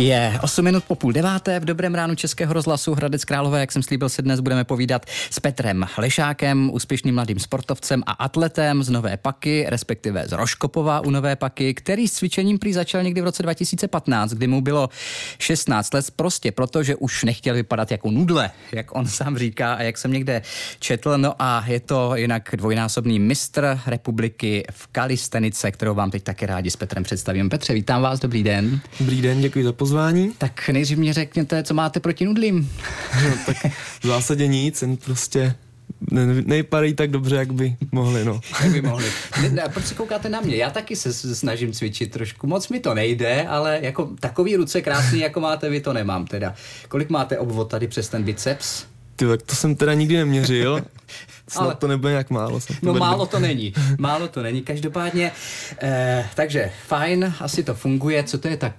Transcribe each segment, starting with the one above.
Je 8 minut po půl deváté v dobrém ránu Českého rozhlasu Hradec Králové, jak jsem slíbil, se dnes budeme povídat s Petrem Lešákem, úspěšným mladým sportovcem a atletem z Nové Paky, respektive z Roškopova u Nové Paky, který s cvičením prý začal někdy v roce 2015, kdy mu bylo 16 let, prostě proto, že už nechtěl vypadat jako nudle, jak on sám říká a jak jsem někde četl. No a je to jinak dvojnásobný mistr republiky v kalistenice, kterou vám teď také rádi s Petrem představím. Petře, vítám vás, dobrý den. Dobrý den, děkuji za pozvání. Tak nejdřív mě řekněte, co máte proti nudlím. No, tak v zásadě nic, jen prostě ne, nejpadají tak dobře, jak by mohli, no. Jak by mohli. Ne, ne, proč se koukáte na mě? Já taky se snažím cvičit trošku. Moc mi to nejde, ale jako takový ruce krásný, jako máte vy, to nemám teda. Kolik máte obvod tady přes ten biceps? Ty, tak to jsem teda nikdy neměřil. Snad ale, to nebude nějak málo. To no málo to není. Málo to není. Každopádně, eh, takže fajn, asi to funguje. Co to je ta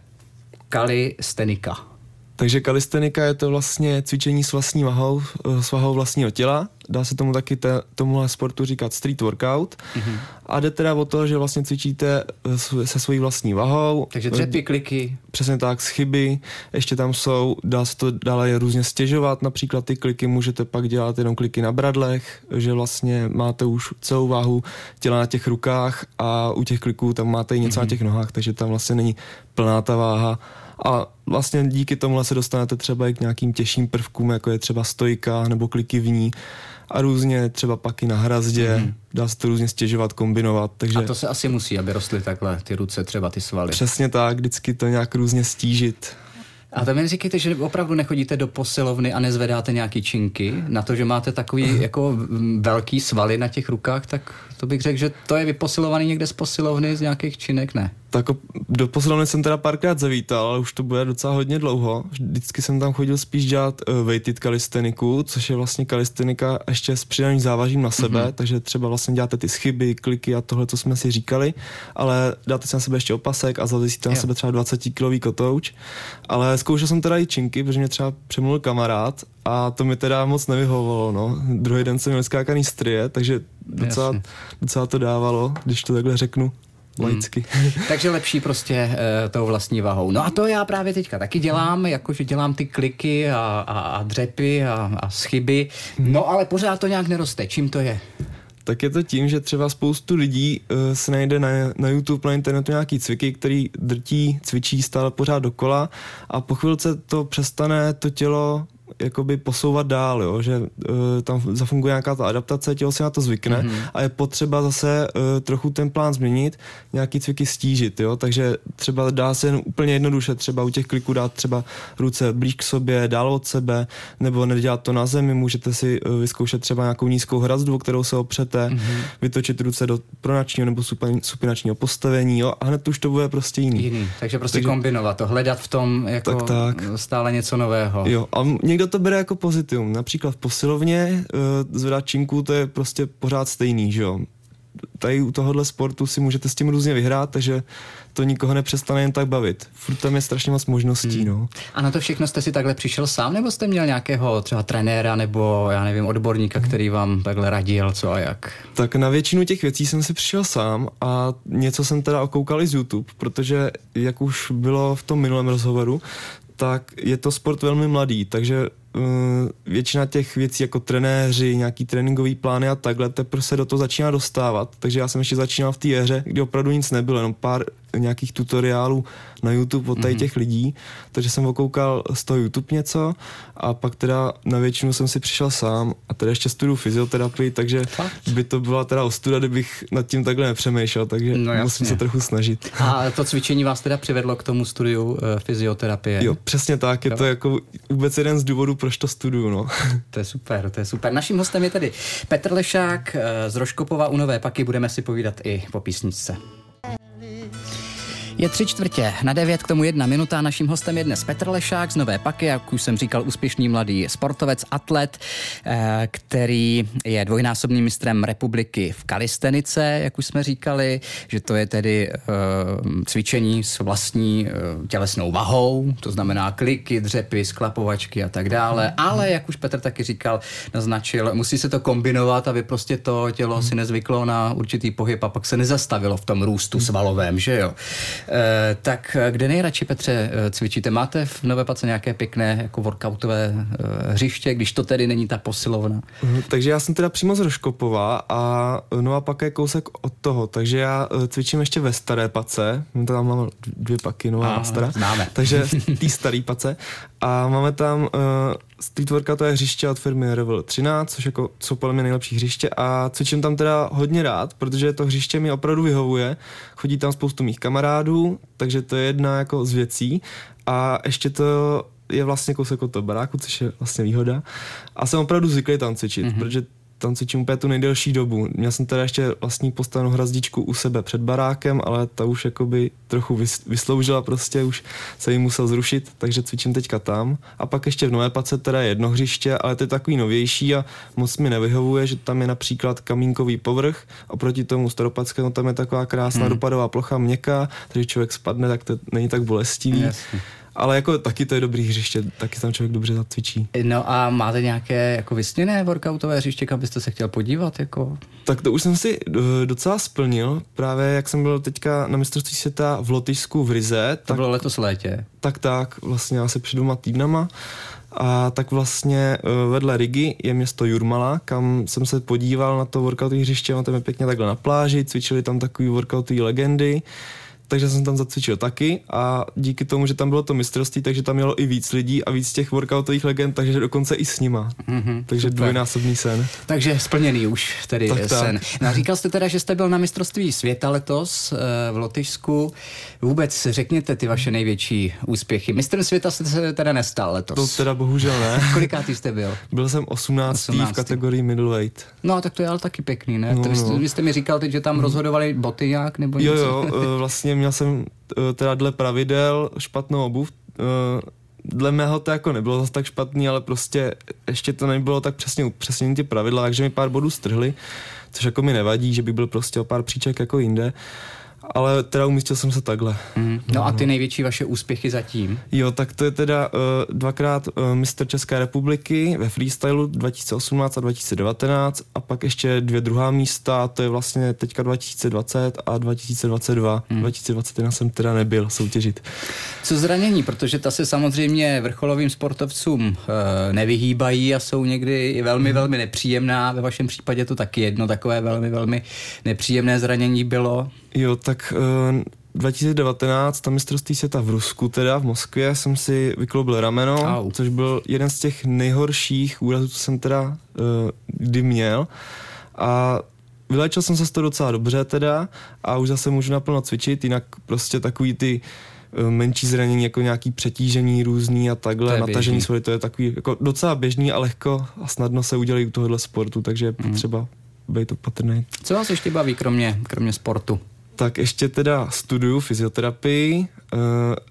kalistenika. Takže kalistenika je to vlastně cvičení s vlastní vahou, eh, s vahou vlastního těla. Dá se tomu taky te, tomuhle sportu říkat street workout. Mm-hmm. A jde teda o to, že vlastně cvičíte eh, se svojí vlastní vahou. Takže dřepy, kliky. Přesně tak, chyby. Ještě tam jsou, dá se to dále různě stěžovat. Například ty kliky můžete pak dělat jenom kliky na bradlech, že vlastně máte už celou váhu těla na těch rukách a u těch kliků tam máte i něco mm-hmm. na těch nohách, takže tam vlastně není plná ta váha a vlastně díky tomu se dostanete třeba i k nějakým těžším prvkům, jako je třeba stojka nebo kliky v ní a různě třeba paky na hrazdě, mm. dá se to různě stěžovat, kombinovat. Takže... A to se asi musí, aby rostly takhle ty ruce, třeba ty svaly. Přesně tak, vždycky to nějak různě stížit. A to mi říkejte, že opravdu nechodíte do posilovny a nezvedáte nějaký činky na to, že máte takový jako velký svaly na těch rukách, tak to bych řekl, že to je vyposilovaný někde z posilovny z nějakých činek, ne? Tak do posilovny jsem teda párkrát zavítal, ale už to bude docela hodně dlouho. Vždycky jsem tam chodil spíš dělat uh, weighted kalisteniku, což je vlastně kalistenika ještě s přidaným závažím na sebe, mm-hmm. takže třeba vlastně děláte ty schyby, kliky a tohle, co jsme si říkali, ale dáte si na sebe ještě opasek a zavěsíte na sebe třeba 20 kilový kotouč. Ale zkoušel jsem teda i činky, protože mě třeba přemluvil kamarád a to mi teda moc nevyhovovalo, no. Druhý den jsem měl skákaný strie, takže docela, docela to dávalo, když to takhle řeknu laicky. Hmm. Takže lepší prostě uh, tou vlastní vahou. No a to já právě teďka taky dělám, jakože dělám ty kliky a, a, a dřepy a, a schyby, hmm. no ale pořád to nějak neroste. Čím to je? tak je to tím, že třeba spoustu lidí uh, se najde na, na YouTube, na internetu nějaký cviky, který drtí, cvičí stále pořád dokola a po chvilce to přestane to tělo jakoby posouvat dál, jo? že uh, tam zafunguje nějaká ta adaptace, tělo si na to zvykne mm-hmm. a je potřeba zase uh, trochu ten plán změnit, nějaký cviky stížit, jo? takže třeba dá se jen úplně jednoduše třeba u těch kliků dát třeba ruce blíž k sobě, dál od sebe, nebo nedělat to na zemi, můžete si uh, vyzkoušet třeba nějakou nízkou hrazdu, kterou se opřete, mm-hmm. vytočit ruce do pronačního nebo supinačního postavení jo? a hned už to bude prostě jiný. jiný. Takže prostě takže, kombinovat to, hledat v tom jako tak, tak. stále něco nového. Jo, a někdo to bere jako pozitivum. Například v posilovně uh, zvedat činku, to je prostě pořád stejný, že jo. Tady u tohohle sportu si můžete s tím různě vyhrát, takže to nikoho nepřestane jen tak bavit. Furt tam je strašně moc možností, hmm. no. A na to všechno jste si takhle přišel sám, nebo jste měl nějakého třeba trenéra nebo já nevím, odborníka, hmm. který vám takhle radil, co a jak? Tak na většinu těch věcí jsem si přišel sám a něco jsem teda okoukal i z YouTube, protože jak už bylo v tom minulém rozhovoru, tak je to sport velmi mladý, takže většina těch věcí jako trenéři, nějaký tréninkový plány a takhle teprve se do toho začíná dostávat. Takže já jsem ještě začínal v té éře, kdy opravdu nic nebylo, jenom pár nějakých tutoriálů na YouTube od tady mm-hmm. těch lidí, takže jsem okoukal z toho YouTube něco a pak teda na většinu jsem si přišel sám a teda ještě studuju fyzioterapii, takže Fakt? by to byla teda ostuda, kdybych nad tím takhle nepřemýšlel, takže no, musím se trochu snažit. A to cvičení vás teda přivedlo k tomu studiu uh, fyzioterapie? Jo, přesně tak, je jo. to jako vůbec jeden z důvodů, proč to studuju, no. To je super, to je super. Naším hostem je tedy Petr Lešák uh, z Roškopova u Nové Paky, budeme si povídat i po písničce. Je tři čtvrtě na devět, k tomu jedna minuta. Naším hostem je dnes Petr Lešák z Nové Paky, jak už jsem říkal, úspěšný mladý sportovec, atlet, eh, který je dvojnásobným mistrem republiky v kalistenice, jak už jsme říkali, že to je tedy eh, cvičení s vlastní eh, tělesnou vahou, to znamená kliky, dřepy, sklapovačky a tak dále. Ale, jak už Petr taky říkal, naznačil, musí se to kombinovat, aby prostě to tělo si nezvyklo na určitý pohyb a pak se nezastavilo v tom růstu svalovém, že jo? E, tak kde nejradši, Petře, cvičíte? Máte v Nové Pace nějaké pěkné jako workoutové hřiště, když to tedy není ta posilovna? Mhm, takže já jsem teda přímo z Roškopova a Nová Paka je kousek od toho, takže já cvičím ještě ve Staré Pace, tam mám dvě paky, Nová a, a Stará. Známe. Takže tý starý Pace a máme tam uh, street workoutové hřiště od firmy Revel 13, což jako jsou podle mě nejlepší hřiště a cvičím tam teda hodně rád, protože to hřiště mi opravdu vyhovuje. Chodí tam spoustu mých kamarádů, takže to je jedna jako z věcí a ještě to je vlastně kousek od toho baráku, což je vlastně výhoda. A jsem opravdu zvyklý tam cvičit, mm-hmm. protože tam cvičím úplně tu nejdelší dobu. Měl jsem teda ještě vlastní postavenou hrazdičku u sebe před barákem, ale ta už jakoby trochu vysloužila prostě, už se jí musel zrušit, takže cvičím teďka tam. A pak ještě v Nové Pace teda jedno hřiště, ale to je takový novější a moc mi nevyhovuje, že tam je například kamínkový povrch, oproti tomu staropadskému tam je taková krásná hmm. dopadová plocha měkká, takže člověk spadne, tak to není tak bolestivý. Jasně ale jako taky to je dobrý hřiště, taky tam člověk dobře zacvičí. No a máte nějaké jako vysněné workoutové hřiště, kam byste se chtěl podívat? Jako? Tak to už jsem si eh, docela splnil, právě jak jsem byl teďka na mistrovství světa v Lotyšsku v Rize. To tak, bylo letos létě. Tak tak, vlastně asi před dvěma týdnama. A tak vlastně eh, vedle Rigi je město Jurmala, kam jsem se podíval na to workoutové hřiště, tam je pěkně takhle na pláži, cvičili tam takový workoutové legendy takže jsem tam zacvičil taky a díky tomu, že tam bylo to mistrovství, takže tam mělo i víc lidí a víc těch workoutových legend, takže dokonce i s nima. Mm-hmm, takže super. dvojnásobný sen. Takže splněný už tedy tak, sen. Tak. No, říkal jste teda, že jste byl na mistrovství světa letos eh, v Lotyšsku. Vůbec řekněte ty vaše největší úspěchy. Mistrem světa jste se teda nestal letos. To teda bohužel ne. Kolikátý jste byl? Byl jsem 18. 18. v kategorii middleweight. No tak to je ale taky pěkný, ne? No, vy, jste, no. vy jste mi říkal teď, že tam mhm. rozhodovali boty nějak nebo něco? Jo, jo, eh, vlastně měl jsem eh, teda dle pravidel špatnou obuv, eh, dle mého to jako nebylo zase tak špatný, ale prostě ještě to nebylo tak přesně upřesnění ty pravidla, takže mi pár bodů strhli, což jako mi nevadí, že by byl prostě o pár příček jako jinde ale teda umístil jsem se takhle. Mm. No a ty největší vaše úspěchy zatím? Jo, tak to je teda uh, dvakrát uh, mistr České republiky ve freestylu 2018 a 2019 a pak ještě dvě druhá místa, to je vlastně teďka 2020 a 2022. Mm. 2021 jsem teda nebyl soutěžit. Co zranění, protože ta se samozřejmě vrcholovým sportovcům uh, nevyhýbají a jsou někdy velmi, mm. velmi nepříjemná. Ve vašem případě to taky jedno takové velmi, velmi nepříjemné zranění bylo. Jo, tak uh, 2019 na mistrovství světa v Rusku, teda v Moskvě, jsem si vykloubil rameno, Au. což byl jeden z těch nejhorších úrazů, co jsem teda uh, kdy měl. A vylečil jsem se z toho docela dobře teda a už zase můžu naplno cvičit, jinak prostě takový ty uh, menší zranění, jako nějaký přetížení různý a takhle, natažení svoje, to je takový jako docela běžný a lehko a snadno se udělají u tohohle sportu, takže je mm. potřeba být opatrný. Co vás ještě baví, kromě, kromě sportu? Tak ještě teda studuju fyzioterapii, uh,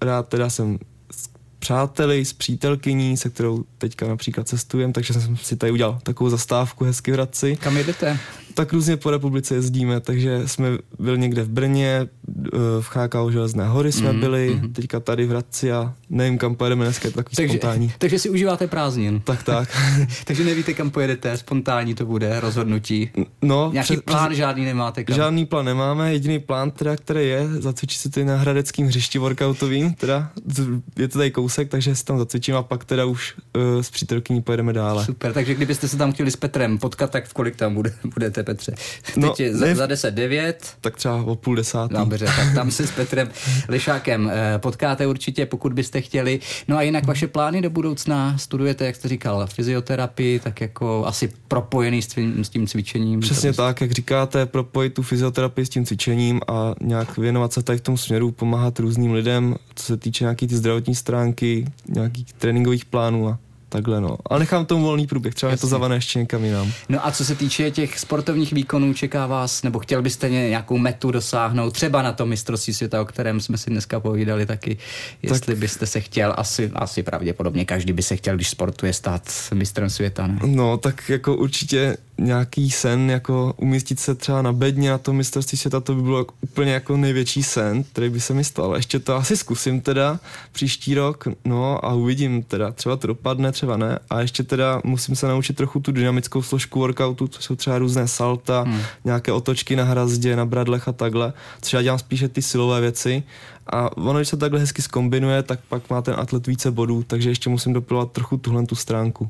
rád teda jsem s přáteli, s přítelkyní, se kterou teďka například cestujem, takže jsem si tady udělal takovou zastávku hezky v Hradci. Kam jedete? Tak různě po republice jezdíme, takže jsme byli někde v Brně, eh, v chákau Železné hory jsme mm, byli, mm. teďka tady v Hradci a nevím, kam pojedeme dneska, je to takový takže, spontánní. Takže si užíváte prázdnin. Tak, tak. takže nevíte, kam pojedete, spontánní to bude, rozhodnutí. No. Nějaký před, plán žádný nemáte? Kam? Žádný plán nemáme, jediný plán teda, který je, zacvičit si tady na hradeckém hřišti workoutovým, teda je to tady kousek, takže si tam zacvičím a pak teda už uh, s přítelkyní pojedeme dále. Super, takže kdybyste se tam chtěli s Petrem potkat, tak v kolik tam bude, budete, Petře? No, Teď je za, za 10 9. Tak třeba o půl desátý. Dobře, tak tam se s Petrem Lišákem eh, potkáte určitě, pokud byste chtěli. No a jinak vaše plány do budoucna studujete, jak jste říkal, fyzioterapii, tak jako asi propojený s tím, s tím cvičením. Přesně tak, jak říkáte, propojit tu fyzioterapii s tím cvičením a nějak věnovat se tady v tom směru, pomáhat různým lidem, co se týče nějaký ty zdravotní stránky, nějakých tréninkových plánů a takhle no. Ale nechám tomu volný průběh, třeba je to zavane ještě někam jinam. No a co se týče těch sportovních výkonů, čeká vás, nebo chtěl byste nějakou metu dosáhnout, třeba na to mistrovství světa, o kterém jsme si dneska povídali taky, jestli tak, byste se chtěl, asi, asi pravděpodobně každý by se chtěl, když sportuje, stát mistrem světa, ne? No, tak jako určitě nějaký sen, jako umístit se třeba na bedně na tom mistrovství světa, to by bylo úplně jako největší sen, který by se mi stal. Ještě to asi zkusím teda příští rok, no a uvidím teda, třeba to dopadne, třeba ne. A ještě teda musím se naučit trochu tu dynamickou složku workoutu, co jsou třeba různé salta, hmm. nějaké otočky na hrazdě, na bradlech a takhle, což já dělám spíše ty silové věci A ono, když se takhle hezky skombinuje, tak pak má ten atlet více bodů, takže ještě musím dopilovat trochu tuhle tu stránku.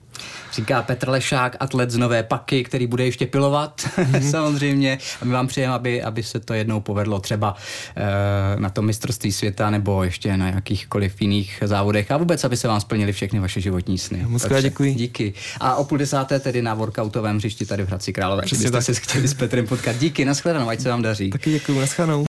Říká Petr Lešák, atlet z Nové Paky, který bude ještě pilovat mm-hmm. samozřejmě. A my vám přejeme, aby, aby se to jednou povedlo třeba uh, na tom mistrovství světa nebo ještě na jakýchkoliv jiných závodech a vůbec, aby se vám splnili všechny vaše životní sny. Moc krát děkuji. Díky. A o půl desáté tedy na workoutovém hřišti tady v Hradci Králové. Přesně tak. se chtěli s Petrem potkat. Díky, nashledanou, ať se vám daří. Taky děkuji, nashledanou.